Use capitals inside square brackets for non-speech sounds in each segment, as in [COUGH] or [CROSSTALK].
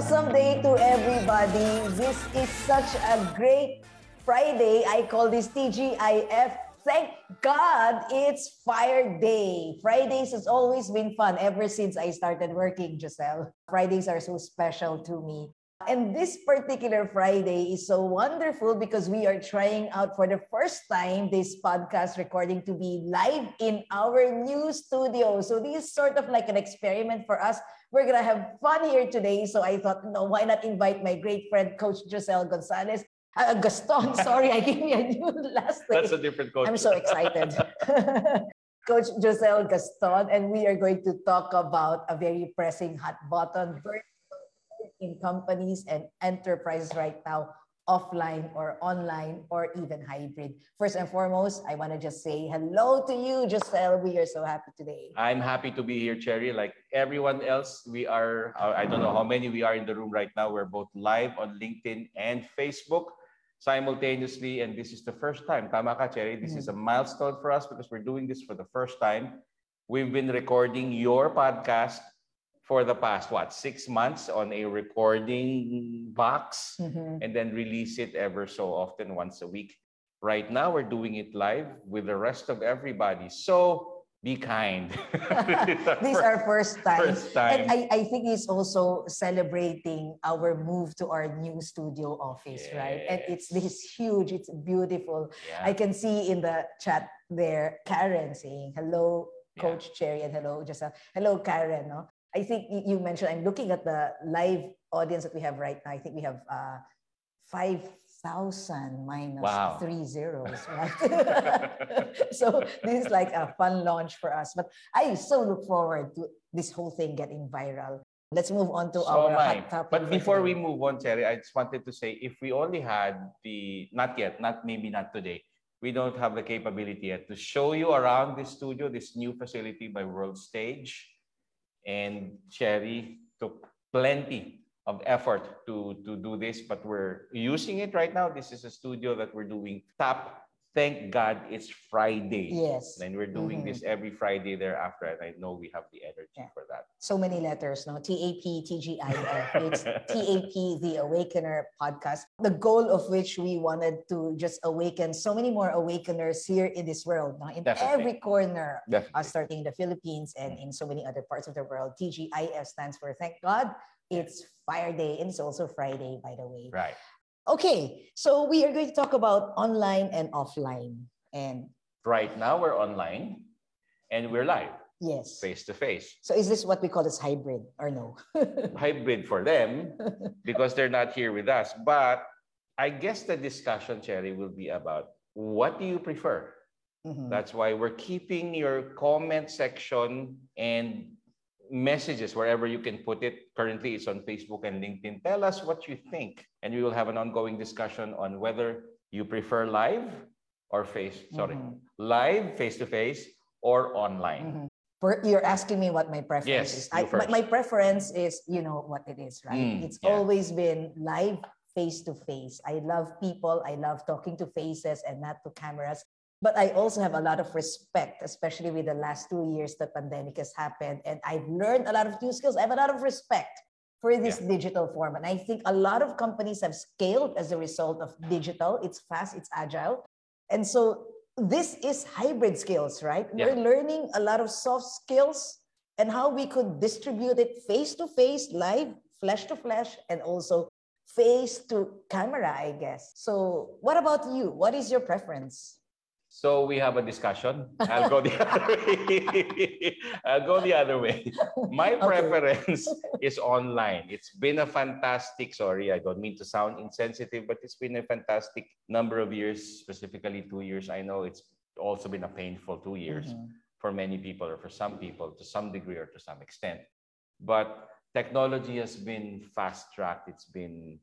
awesome day to everybody. This is such a great Friday. I call this TGIF. Thank God it's Fire Day. Fridays has always been fun ever since I started working, Josel. Fridays are so special to me. And this particular Friday is so wonderful because we are trying out for the first time this podcast recording to be live in our new studio. So this is sort of like an experiment for us. We're gonna have fun here today. So I thought, no, why not invite my great friend, Coach Josel Gonzalez. Uh, Gaston, [LAUGHS] sorry, I gave you a new [LAUGHS] last name. That's a different coach. I'm so excited. [LAUGHS] Coach Josel Gaston, and we are going to talk about a very pressing hot button in companies and enterprises right now, offline or online or even hybrid. First and foremost, I want to just say hello to you, Josel. We are so happy today. I'm happy to be here, Cherry. Like everyone else, we are, uh, I don't know how many we are in the room right now. We're both live on LinkedIn and Facebook simultaneously. And this is the first time, tama ka, Cherry? This is a milestone for us because we're doing this for the first time. We've been recording your podcast for the past, what, six months on a recording box Mhm. and then release it ever so often, once a week. Right now, we're doing it live with the rest of everybody. So be kind. [LAUGHS] [LAUGHS] These are first time. First time. And I, I think it's also celebrating our move to our new studio office, right? And it's this huge, it's beautiful. Yeah. I can see in the chat there Karen saying hello, Yeah. Coach Cherry, and hello, Josel. Hello, Karen. No? I think you mentioned, I'm looking at the live audience that we have right now. I think we have uh, 5,000 minus Wow. three zeros, [LAUGHS] right? [LAUGHS] so this is like a fun launch for us. But I so look forward to this whole thing getting viral. Let's move on to So our hot topic. But for before we move on, Cherry, I just wanted to say if we only had the, not yet, not maybe not today, we don't have the capability yet to show you around this studio, this new facility by World Stage. And Cherry took plenty of effort to, to do this, but we're using it right now. This is a studio that we're doing tap. Thank God it's Friday. Yes. And we're doing Mhm. this every Friday thereafter. And I know we have the energy Yeah. for that. so many letters, no? TAP, TGIF. It's [LAUGHS] TAP, the Awakener podcast. The goal of which we wanted to just awaken so many more awakeners here in this world, no? in Definitely. every corner, Definitely. uh, starting in the Philippines and in so many other parts of the world. TGIF stands for Thank God It's Fire Day and it's also Friday, by the way. Right. Okay, so we are going to talk about online and offline. And Right now we're online and we're live, yes, face to face. so is this what we call as hybrid or no? [LAUGHS] Hybrid for them because they're not here with us. But I guess the discussion, Cherry, will be about what do you prefer? Mhm. That's why we're keeping your comment section and messages wherever you can put it. Currently, it's on Facebook and LinkedIn. Tell us what you think, and we will have an ongoing discussion on whether you prefer live or face. Sorry, Mhm. live, face to face, or online. Mhm. For- You're asking me what my preference Yes, is. I, my, my preference is, you know what it is, right? Mm, it's yeah. always been live, face to face. I love people. I love talking to faces and not to cameras. But I also have a lot of respect, especially with the last two years the pandemic has happened. And I've learned a lot of new skills. I have a lot of respect for this digital form. And I think a lot of companies have scaled as a result of digital. It's fast, it's agile. And so this is hybrid skills, right? Yeah. We're learning a lot of soft skills and how we could distribute it face to face, live, flesh to flesh, and also face to camera, I guess. So, what about you? What is your preference? So we have a discussion. I'll go the other [LAUGHS] way. [LAUGHS] I'll go the other way. My Okay. preference is online. It's been a fantastic, sorry, I don't mean to sound insensitive, but it's been a fantastic number of years, specifically two years. I know it's also been a painful two years Mhm. for many people or for some people to some degree or to some extent. But technology has been fast tracked. It's been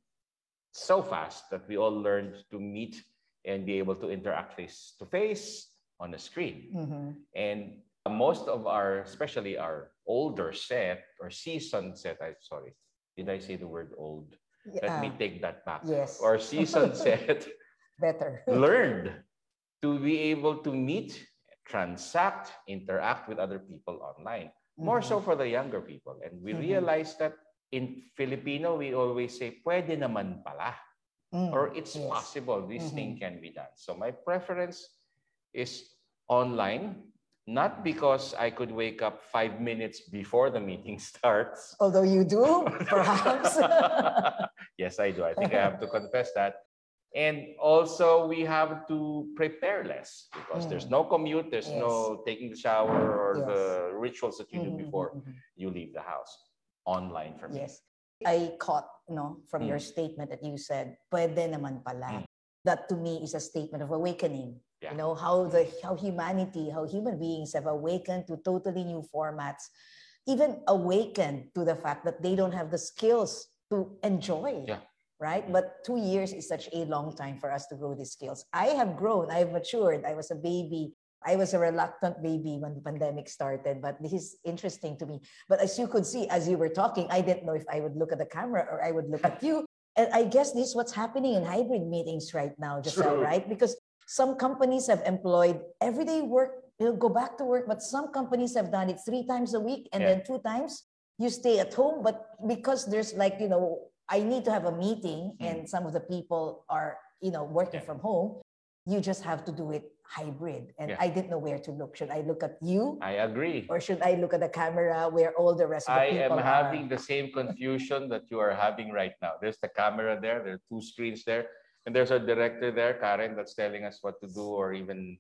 so fast that we all learned to meet and be able to interact face to face on a screen. Mhm. And most of our, especially our older set or seasoned set, I'm sorry, did I say the word old? Let me take that back. yes. Or seasoned [LAUGHS] set better. learned to be able to meet, transact, interact with other people online. More so Mhm. for the younger people. And we Mhm. realized that in Filipino, we always say, pwede naman pala. Mm, Or it's yes. possible, this thing Mhm. can be done. So my preference is online, not because I could wake up five minutes before the meeting [LAUGHS] starts. Although you do, [LAUGHS] perhaps. [LAUGHS] yes, I do. I think I have to confess that. And also, we have to prepare less because there's Mm. no commute, there's no taking the shower or Yes. the rituals that you do Mhm, before mhm. you leave the house. Online for me. Yes. I caught, no, from your Mm. statement that you said, pwede naman pala. Mm. That to me is a statement of awakening. Yeah. You know, how the how humanity, how human beings have awakened to totally new formats, even awakened to the fact that they don't have the skills to enjoy. Yeah. Right? But two years is such a long time for us to grow these skills. I have grown, I've matured. I was a baby. I was a reluctant baby when the pandemic started, but this is interesting to me. But as you could see, as you were talking, I didn't know if I would look at the camera or I would look at you. And I guess this is what's happening in hybrid meetings right now, True. right? Because some companies have employed everyday work, you know, go back to work, but some companies have done it three times a week and Yeah. then two times you stay at home. But because there's like, you know, I need to have a meeting Mm. and some of the people are, you know, working Yeah. from home, you just have to do it hybrid. And Yeah. I didn't know where to look. Should I look at you? I agree. Or should I look at the camera where all the rest of the I people am are? having the same confusion that you are having right now. There's the camera there, there are two screens there, and there's a director there, Karen, that's telling us what to do, or even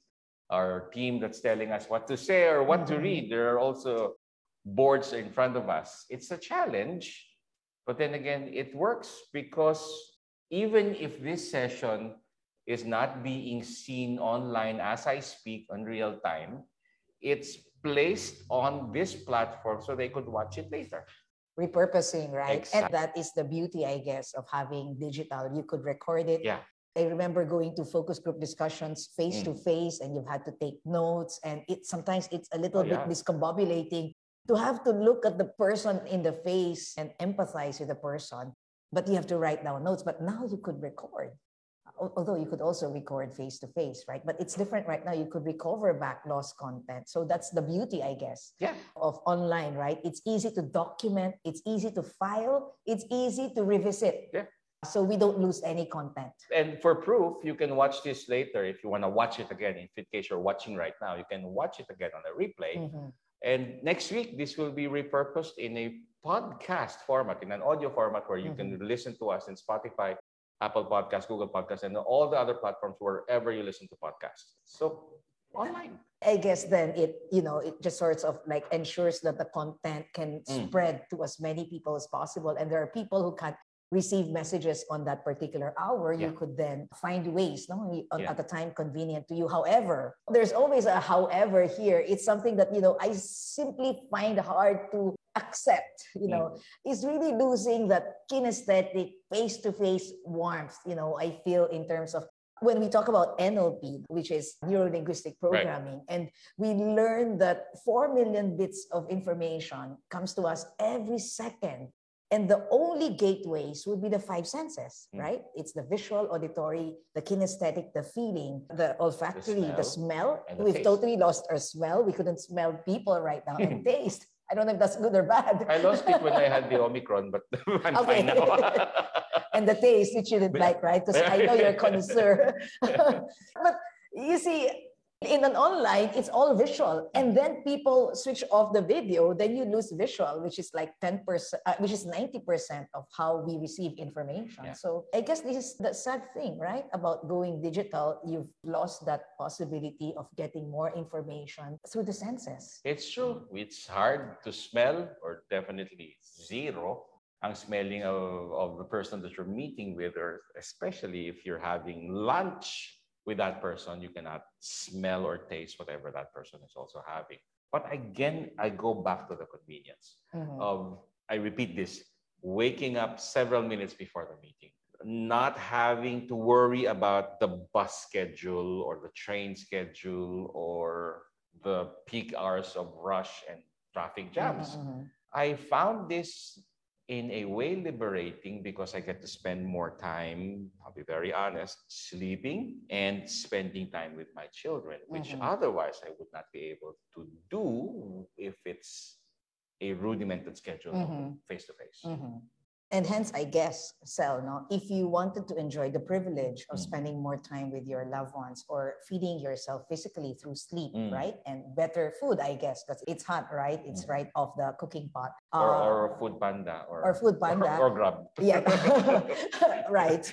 our team that's telling us what to say or what to Mhm. read. There are also boards in front of us. It's a challenge, but then again, it works because even if this session is not being seen online as I speak on real time, it's placed on this platform so they could watch it later. repurposing, right? Exact- And that is the beauty, I guess, of having digital. You could record it. Yeah. I remember going to focus group discussions face to Mm. face, and you've had to take notes, and it sometimes it's a little Oh, bit yeah. discombobulating to have to look at the person in the face and empathize with the person. But you have to write down notes. But now you could record. Al- Although you could also record face to face, right? But it's different right now. You could recover back lost content. So that's the beauty, I guess Yeah. of online, right? It's easy to document, it's easy to file, it's easy to revisit. Yeah. So we don't lose any content. And for proof, you can watch this later if you want to watch it again. In case you're watching right now, you can watch it again on a replay. Mhm. And next week, this will be repurposed in a podcast format, in an audio format where you can listen to us in Spotify, Apple Podcasts, Google Podcasts, and all the other platforms wherever you listen to podcasts. So online. I guess then it, you know, it just sorts of like ensures that the content can Mm. spread to as many people as possible. And there are people who can't receive messages on that particular hour. You could then find ways, no, on- Yeah. at the time convenient to you. However, there's always a however here. It's something that, you know, I simply find hard to accept, you Mm. know, is really losing that kinesthetic face-to-face warmth, you know, I feel in terms of when we talk about NLP, which is neuro linguistic programming, and we learn that 4 million bits of information comes to us every second. And the only gateways would be the five senses, Mm. right? It's the visual, auditory, the kinesthetic, the feeling, the olfactory, the smell. and the We've taste. totally lost our smell. We couldn't smell people right now [LAUGHS] and taste. I don't know if that's good or bad. I lost it when I had the [LAUGHS] Omicron, but [LAUGHS] I'm Okay. fine now. [LAUGHS] and the taste which you didn't like, right? Because I know you're a connoisseur. but you see, in an online, it's all visual, and then people switch off the video. Then you lose visual, which is like ten percent, uh, which is ninety percent of how we receive information. Yeah. So I guess this is the sad thing, right? About going digital, you've lost that possibility of getting more information through the senses. It's true. It's hard to smell, or definitely zero, ang smelling of, of the person that you're meeting with, or especially if you're having lunch with that person, you cannot smell or taste whatever that person is also having. But again, I go back to the convenience Mhm. of, I repeat this, waking up several minutes before the meeting, not having to worry about the bus schedule or the train schedule or the peak hours of rush and traffic jams. Mhm, mhm. I found this in a way liberating because I get to spend more time, I'll be very honest, sleeping and spending time with my children, which Mhm. otherwise I would not be able to do if it's a rudimented schedule face to face. And hence, I guess, Sel, no, if you wanted to enjoy the privilege of Mm. spending more time with your loved ones or feeding yourself physically through sleep, Mm. right? And better food, I guess, because it's hot, right? It's Mm. right off the cooking pot. Or, Uh, or food panda or, or food [LAUGHS] panda. or, grub. [LAUGHS] yeah, [LAUGHS] right.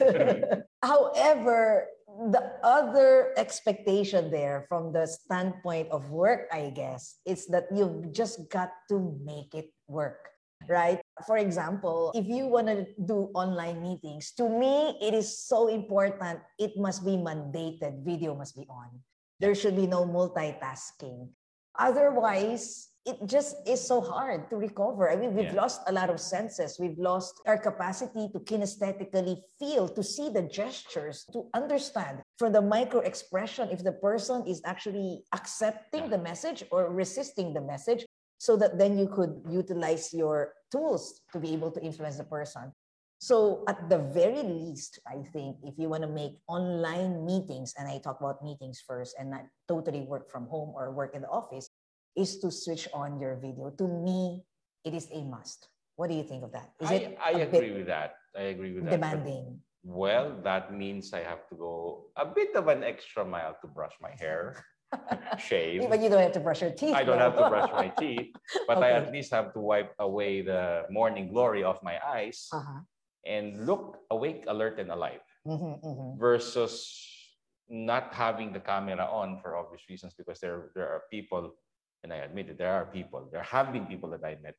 However, the other expectation there from the standpoint of work, I guess, is that you've just got to make it work, right? For example, if you want to do online meetings, to me, it is so important. It must be mandated. Video must be on. There should be no multitasking. Otherwise, it just is so hard to recover. I mean, we've Yeah. lost a lot of senses. We've lost our capacity to kinesthetically feel, to see the gestures, to understand from the micro expression if the person is actually accepting Yeah. the message or resisting the message, so that then you could utilize your tools to be able to influence the person. So, at the very least, I think if you want to make online meetings, and I talk about meetings first and not totally work from home or work in the office, is to switch on your video. To me, it is a must. What do you think of that? Is I, it I agree with that. I agree with that. but- demanding? Well, that means I have to go a bit of an extra mile to brush my hair, shave. But you don't have to brush your teeth. I don't though. have to brush my [LAUGHS] teeth, but I at least have to wipe away the morning glory of my eyes uh-huh. and look awake, alert, and alive Mhm, mhm. versus not having the camera on for obvious reasons because there, there are people, and I admit it, there are people, there have been people that I met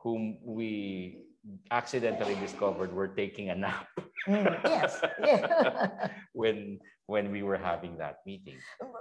whom we accidentally discovered were taking a nap Mm, yes. Yeah. [LAUGHS] when when we were having that meeting.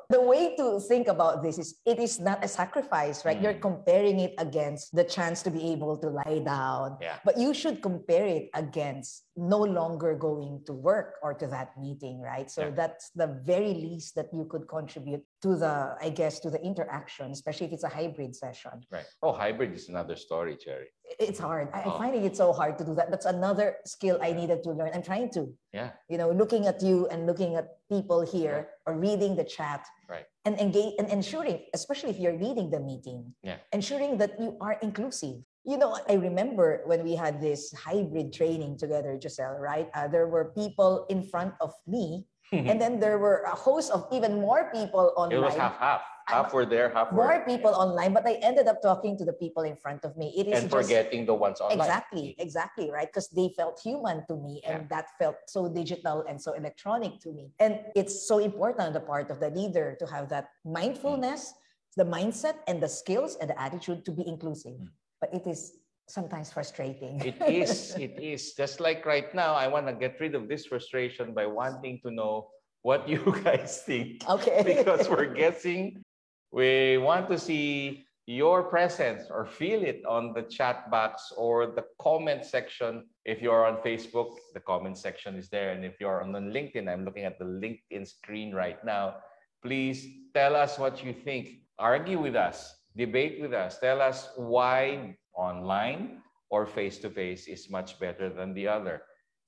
the way to think about this is it is not a sacrifice, right? You're Mm. comparing it against the chance to be able to lie down. Yeah. But you should compare it against no longer going to work or to that meeting, right? So Yeah. that's the very least that you could contribute to the, I guess, to the interaction, especially if it's a hybrid session. Right. Oh, hybrid is another story, Cherry. It's hard. I, I'm Oh. finding it so hard to do that. That's another skill I needed to learn. I'm trying to Yeah. you know, looking at you and looking at people here or reading the chat Right. and engage and ensuring, especially if you're leading the meeting, Yeah. ensuring that you are inclusive. You know, I remember when we had this hybrid training together, Josel, right? Uh, there were people in front of me, and then there were a host of even more people online. It was half half. Half were there, half were More people online, but I ended up talking to the people in front of me. It is and just, forgetting the ones online. Exactly, exactly, right? Because they felt human to me and that felt so digital and so electronic to me. And it's so important on the part of the leader to have that mindfulness, the mindset, and the skills and the attitude to be inclusive. Mm. But it is sometimes frustrating. It is. [LAUGHS] It is. Just like right now, I want to get rid of this frustration by wanting to know what you [LAUGHS] guys think. okay. Because [LAUGHS] we're guessing, we want to see your presence or feel it on the chat box or the comment section. If you're on Facebook, the comment section is there. And if you're on LinkedIn, I'm looking at the LinkedIn screen right now. Please tell us what you think. Argue with us, debate with us. Tell us why online or face to face is much better than the other.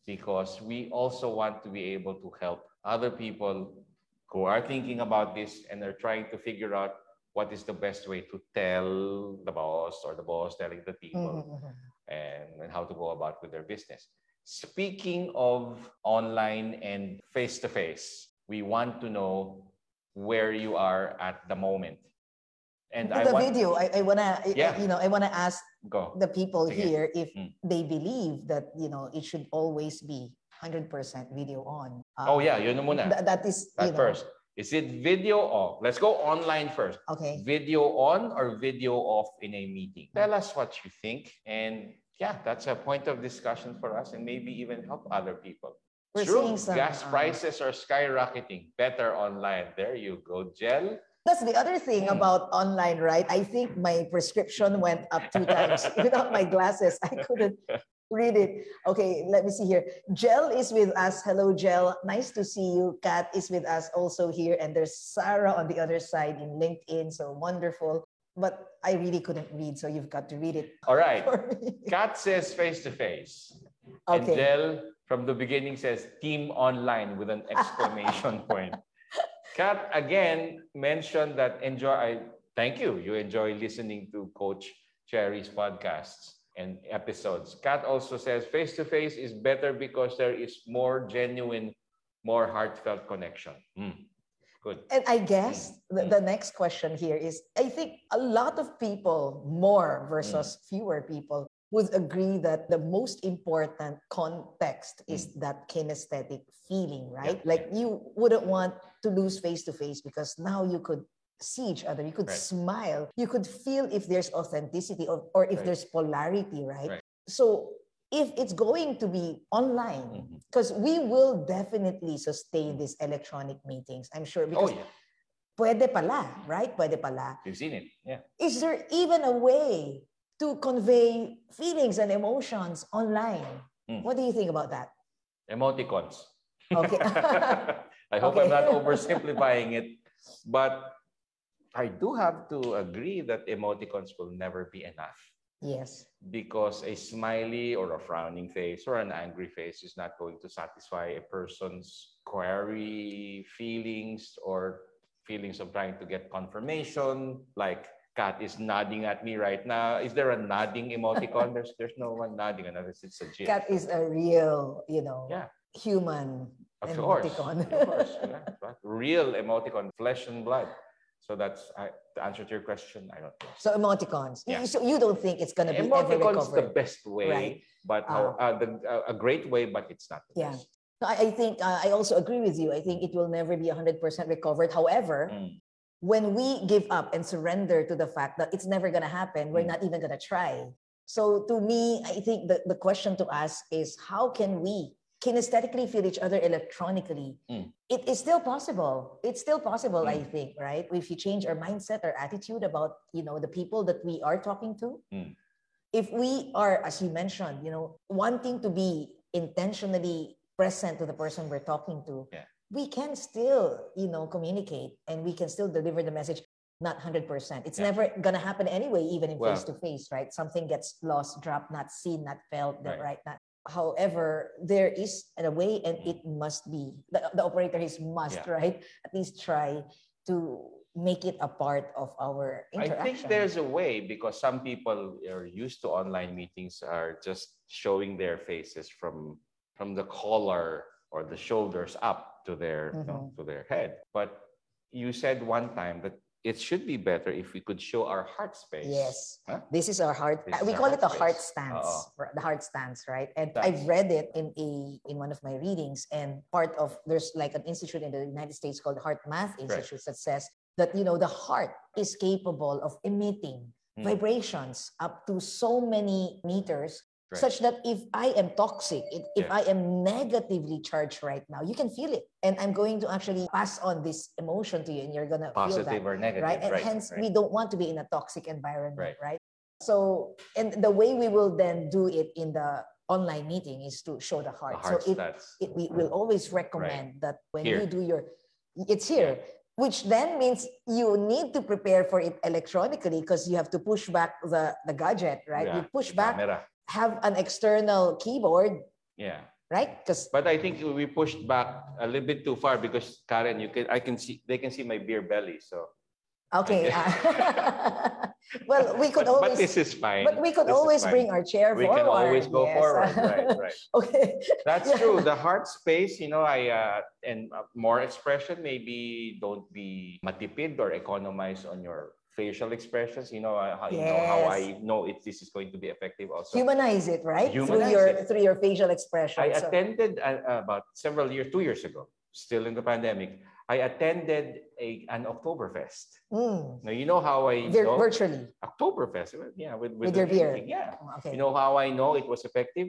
Because we also want to be able to help other people who are thinking about this and are trying to figure out what is the best way to tell the boss or the boss telling the people Mhm, mhm. and, and how to go about with their business. Speaking of online and face to face, we want to know where you are at the moment. And I the want video, I, I wanna, Yeah. you know, I wanna ask go. the people Sige. here if Mm. they believe that you know it should always be 100% video on. Oh Um, yeah, yun na muna. Th- that is That you know, first. Is it video off? Let's go online first. Okay. Video on or video off in a meeting? Tell us what you think. And yeah, that's a point of discussion for us and maybe even help other people. We're True. some, Gas uh, prices are skyrocketing. Better online. There you go, Gel. That's the other thing Hmm. about online, right? I think my prescription went up two times. [LAUGHS] Without my glasses, I couldn't read it. Okay, let me see here. Gel is with us. Hello, Gel. Nice to see you. Kat is with us also here. And there's Sarah on the other side in LinkedIn. So wonderful. But I really couldn't read, so you've got to read it All right. [LAUGHS] Kat says face to face. Okay. And. Gel from the beginning says team online with an exclamation [LAUGHS] point. Kat again mentioned that enjoy. I thank you. You enjoy listening to Coach Cherry's podcasts and episodes. Kat also says face to face is better because there is more genuine, more heartfelt connection. Mm. Good. And I guess Mm. the next question here is I think a lot of people, more versus fewer people, would agree that the most important context is that kinesthetic feeling, right? Mm. Yeah, Like you wouldn't want to lose face to face because now you could see each other, you could Right. smile, you could feel if there's authenticity or, or if Right. there's polarity, right? Right. So if it's going to be online, because we will definitely sustain these electronic meetings, I'm sure. Because oh, Because yeah. pwede pala, right? Pwede pala. You've seen it. Yeah. Is there even a way to convey feelings and emotions online? Mm. What do you think about that? Emoticons. Okay. [LAUGHS] I hope Okay. I'm not oversimplifying it, but I do have to agree that emoticons will never be enough yes. because a smiley or a frowning face or an angry face is not going to satisfy a person's query feelings or feelings of trying to get confirmation like Kat is nodding at me right now. Is there a nodding emoticon? There's there's no one nodding unless it's a GIF. Kat is a real, you know, Yeah. human Of course, emoticon. of [LAUGHS] course, yeah, real emoticon, flesh and blood. So that's I, the answer to your question. I don't know. so emoticons. Yeah. So you don't think it's gonna be ever Emoticon's the best way, Right. but how, uh, the, uh, a great way, but it's not the Yeah. best. I, I think uh, I also agree with you. I think it will never be 100% recovered. However, Mm. When we give up and surrender to the fact that it's never going to happen, we're Mm. not even going to try. So to me, I think the, the question to ask is how can we kinesthetically feel each other electronically? Mm. It is still possible. It's still possible, I Mm. think, right? If you change our mindset or attitude about, you know, the people that we are talking to, Mm. if we are, as you mentioned, you know, wanting to be intentionally present to the person we're talking to, Yeah. We can still, you know, communicate and we can still deliver the message, not 100%. It's Yeah. never going to happen anyway, even in Well- face to face, right? Something gets lost, dropped, not seen, not felt, Right. right? Not, however, there is a way and Mm. it must be, the, the operator is must, Yeah. right? At least try to make it a part of our interaction. I think there's a way because some people are used to online meetings are just showing their faces from from the collar or the shoulders up to their you know, Mhm. to their head. But you said one time that it should be better if we could show our heart space. Yes. Huh? This is our heart. This we call heart it the heart stance. R- The heart stance, right? And That's- I've read it in a in one of my readings, and part of there's like an institute in the United States called HeartMath Institute that says that you know the heart is capable of emitting Hmm. vibrations up to so many meters. Right. Such that if I am toxic, if, if I am negatively charged right now, you can feel it. And I'm going to actually pass on this emotion to you, and you're going to feel that Positive or negative. right? And right, hence, right. we don't want to be in a toxic environment, Right. So, and the way we will then do it in the online meeting is to show the the heart. heart so it, it we will always recommend that when Here. you do your, it's here. Which then means you need to prepare for it electronically because you have to push back the, the gadget, right? Yeah, You push back, camera. Have an external keyboard, Yeah. right? Because But I think we pushed back a little bit too far because Karen, you can I can see they can see my beer belly. So okay, [LAUGHS] uh, [LAUGHS] well, we could but, always, but this is fine. but we could This always bring our chair we forward. can always go yes. forward. [LAUGHS] Right, right. okay. That's Yeah. true. The heart space, you know, I uh, and uh, more expression. Maybe don't be matipid or economize on your facial expressions. You know, how, you know how I know if this is going to be effective. Also, Humanize it, right? through your it. through your facial expression. I So- attended uh, about several years, two years ago, still in the pandemic. I attended a an Oktoberfest. Mm. Now you know how I Vir- know virtually. Oktoberfest. Yeah, with, With the your beer. Yeah. Okay. You know how I know it was effective?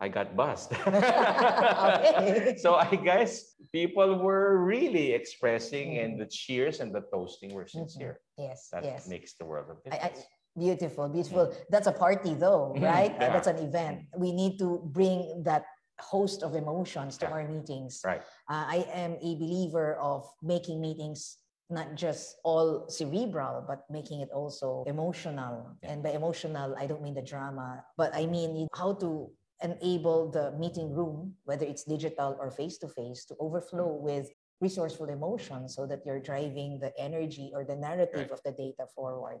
I got buzzed. [LAUGHS] [LAUGHS] Okay. So I guess people were really expressing and Mhm. the cheers and the toasting were Mhm. sincere. Yes. That yes. makes the world of I- I- difference. Beautiful, beautiful. That's a party, though, Mhm, right? Yeah. that's an event. We need to bring that host of emotions to Yeah. our meetings. Right. Uh, I am a believer of making meetings not just all cerebral, but making it also emotional. Yeah. And by emotional, I don't mean the drama, but I mean how to enable the meeting room, whether it's digital or face to face, to overflow with resourceful emotion so that you're driving the energy or the narrative Right. of the data forward.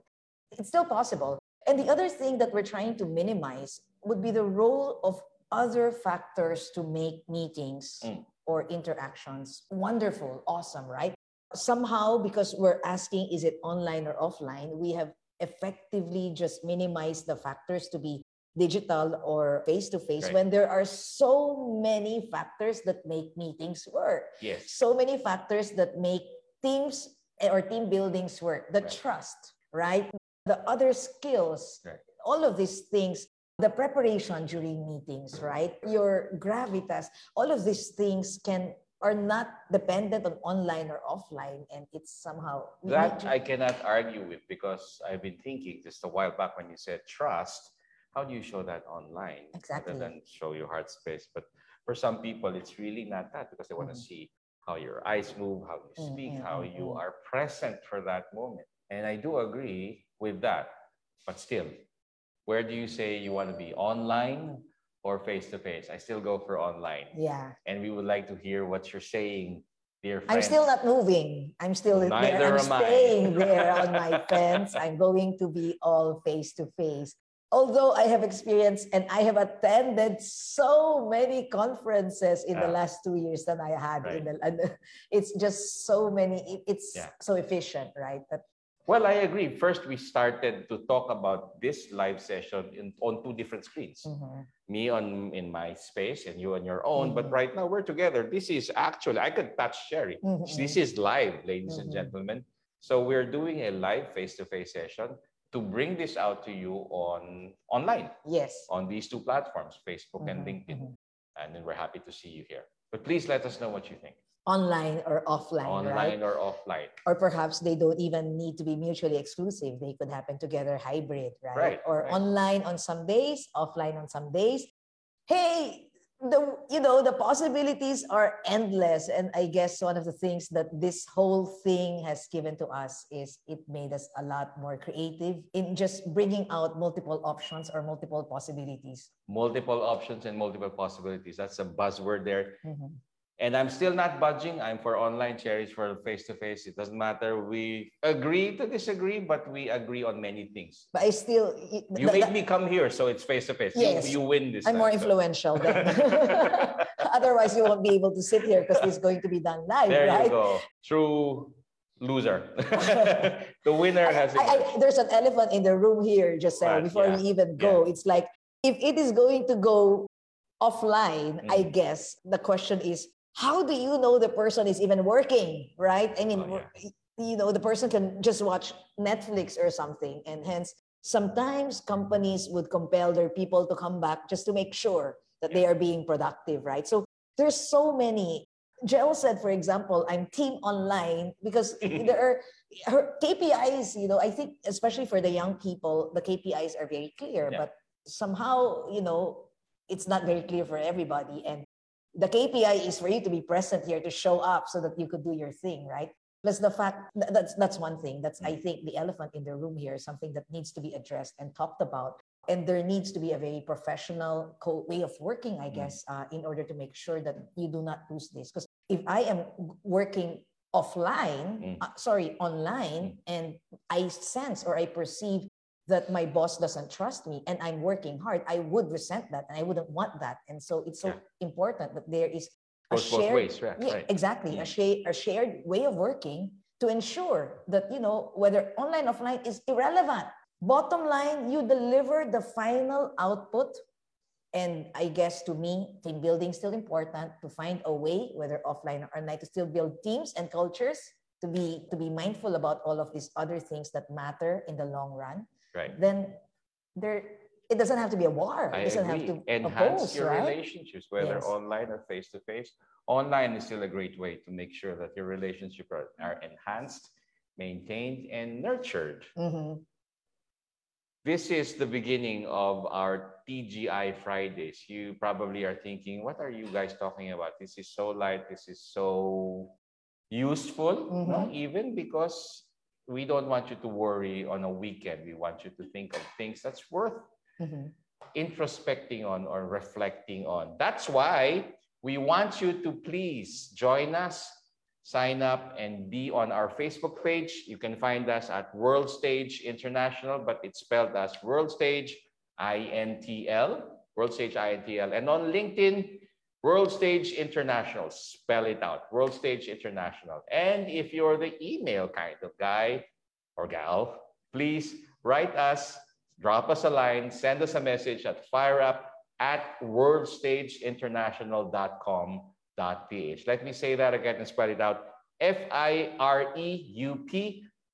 It's still possible. And the other thing that we're trying to minimize would be the role of other factors to make meetings Mm. or interactions wonderful, awesome, right? Somehow, because we're asking, is it online or offline, we have effectively just minimized the factors to be digital or face to face when there are so many factors that make meetings work Yes. so many factors that make teams eh, or team buildings work the Right. trust right the other skills Right. all of these things the preparation during meetings right your gravitas all of these things can are not dependent on online or offline and it's somehow That I cannot argue with because I've been thinking just a while back when you said trust. How do you show that online? Exactly. Other than show your heart space. But for some people, it's really not that because they want to Mhm. see how your eyes move, how you Mm, speak, mm, how you mm. are present for that moment. And I do agree with that. But still, where do you say you want to be? Online or face to face? I still go for online. yeah And we would like to hear what you're saying, dear friends. i'm still not moving i'm still there Neither i'm am I. staying there on my [LAUGHS] fence i'm going to be all face to face although i have experienced and i have attended so many conferences in the Ah. last two years that i had Right. in the and [LAUGHS] it's just so many it- it's Yeah. so efficient right that Well, I agree. First, we started to talk about this live session in, on two different screens. Mhm. Me on in my space and you on your own. But Mhm. right now we're together. This is actually I could touch Cherry. Mhm. This is live, ladies and Mhm. gentlemen. So we're doing a live face-to-face session to bring this out to you on online yes on these two platforms, Facebook and Mhm, LinkedIn. mhm. And then we're happy to see you here. But please let us know what you think, online or offline online right or offline. or perhaps they don't even need to be mutually exclusive they could happen together hybrid right, Right, or right. online on some days offline on some days hey the you know the possibilities are endless and i guess one of the things that this whole thing has given to us is it made us a lot more creative in just bringing out multiple options or multiple possibilities Multiple options and multiple possibilities. That's a buzzword there. Mhm. And I'm still not budging. I'm for online Cherry's for face to face. It doesn't matter. We agree to disagree, but we agree on many things. but i still y- You made me come here, so it's face to face. Yes. You win this. i'm time, more so- influential then [LAUGHS] [LAUGHS] otherwise you won't be able to sit here because it's going to be done live there right you go. True loser. [LAUGHS] the winner has it. I, I, there's an elephant in the room here, Josel, But, before yeah, we even go. It's like, if it is going to go offline, I Mm. guess the question is, how do you know the person is even working, right? I mean, Oh, you know, the person can just watch Netflix or something. And hence, sometimes companies would compel their people to come back just to make sure that they are being productive, right? So there's so many. Jel said, for example, I'm team online because [LAUGHS] there are her KPIs, you know, I think especially for the young people, the KPIs are very clear, Yeah. but somehow, you know, it's not very clear for everybody. And the KPI is for you to be present here to show up so that you could do your thing, right? Plus the fact that's that's one thing. That's I think the elephant in the room here is something that needs to be addressed and talked about. And there needs to be a very professional co- way of working, I Mm. guess, uh, in order to make sure that you do not lose this. Because if I am working offline, Mm. uh, sorry, online, and I sense or I perceive that my boss doesn't trust me and I'm working hard, I would resent that and I wouldn't want that. And so it's so Yeah. important that there is a both shared, ways, right, yeah, right. exactly, a, Mm. share, a shared way of working to ensure that, you know, whether online, or offline is irrelevant. Bottom line, you deliver the final output and I guess to me, team building is still important to find a way, whether offline or online, to still build teams and cultures, to be to be mindful about all of these other things that matter in the long run. Right. Then there it doesn't have to be a war. I it doesn't agree. have to Enhance oppose, your right? relationships, whether Yes. online or face to face. Online is still a great way to make sure that your relationships are, are enhanced, maintained, and nurtured. Mhm. This is the beginning of our TGI Fridays. You probably are thinking, what are you guys talking about? This is so light. This is so useful, no? Mhm. even because we don't want you to worry on a weekend. We want you to think of things that's worth Mhm. introspecting on or reflecting on. That's why we want you to please join us sign up and be on our Facebook page. You can find us at World Stage International, but it's spelled as World Stage INTL, World Stage INTL. And on LinkedIn, World Stage International, spell it out, World Stage International. And if you're the email kind of guy or gal, please write us, drop us a line, send us a message at fireup at worldstageinternational.com.ph. Let me say that again and spell it out. F-I-R-E-U-P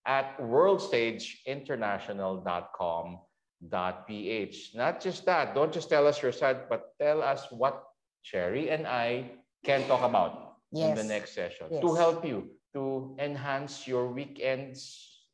at worldstageinternational.com.ph. Not just that, don't just tell us your side, but tell us what Cherry and I can talk about in the next session Yes. to help you to enhance your weekends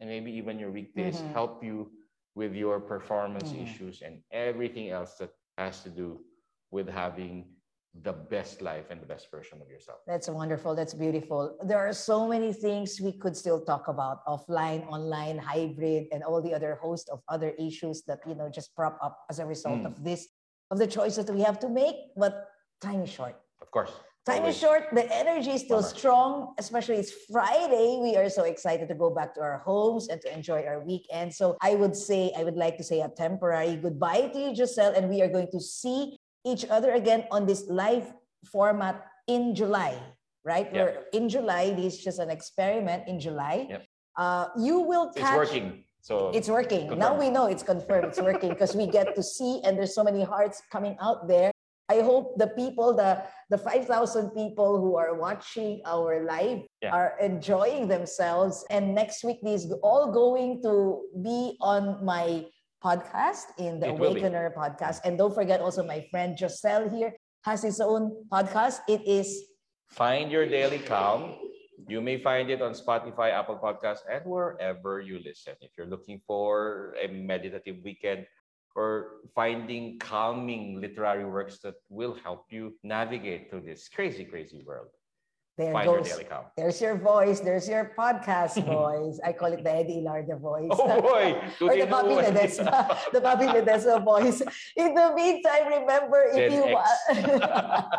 and maybe even your weekdays, Mhm. help you with your performance Mhm. issues and everything else that has to do with having the best life and the best version of yourself. That's wonderful. That's beautiful. There are so many things we could still talk about offline, online, hybrid, and all the other host of other issues that you know just prop up as a result Mm. of this, of the choices that we have to make. But time is short. Of course. Time is short. The energy is still Bummer. strong, especially it's Friday. We are so excited to go back to our homes and to enjoy our weekend. So I would say, I would like to say a temporary goodbye to you, Josel, and we are going to see each other again on this live format in July, right? Yeah. We're in July. This is just an experiment in July. Yep. Uh, you will It's working. So it's working. Now we know it's confirmed. It's working because we get to see, and there's so many hearts coming out there. I hope the people, the the 5,000 people who are watching our live Yeah. are enjoying themselves. And next week, these all going to be on my podcast in the It. Awakener podcast. And don't forget also my friend Josel here has his own podcast. It is find your daily calm. You may find it on Spotify, Apple Podcasts, and wherever you listen. If you're looking for a meditative weekend or finding calming literary works that will help you navigate through this crazy, crazy world, there find your goes. daily calm. There's your voice. There's your podcast [LAUGHS] voice. I call it the Eddie Ilarde voice. Oh boy! [LAUGHS] or the Bobby Ledesma, [LAUGHS] the Bobby Ledesma voice. In the meantime, remember if Gen you want.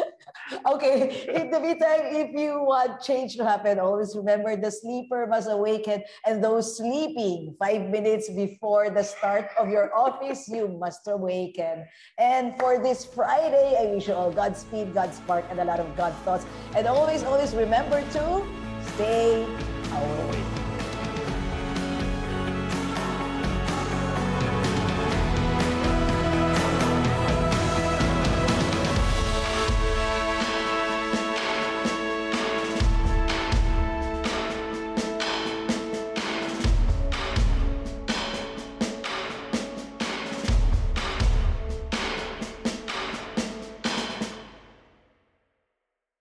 [LAUGHS] okay, in the meantime, if you want change to happen, always remember the sleeper must awaken, and those sleeping five minutes before the start of your office, you must awaken. And for this Friday, I wish you all Godspeed, Godspark, and a lot of God thoughts. And always, always remember to stay awake.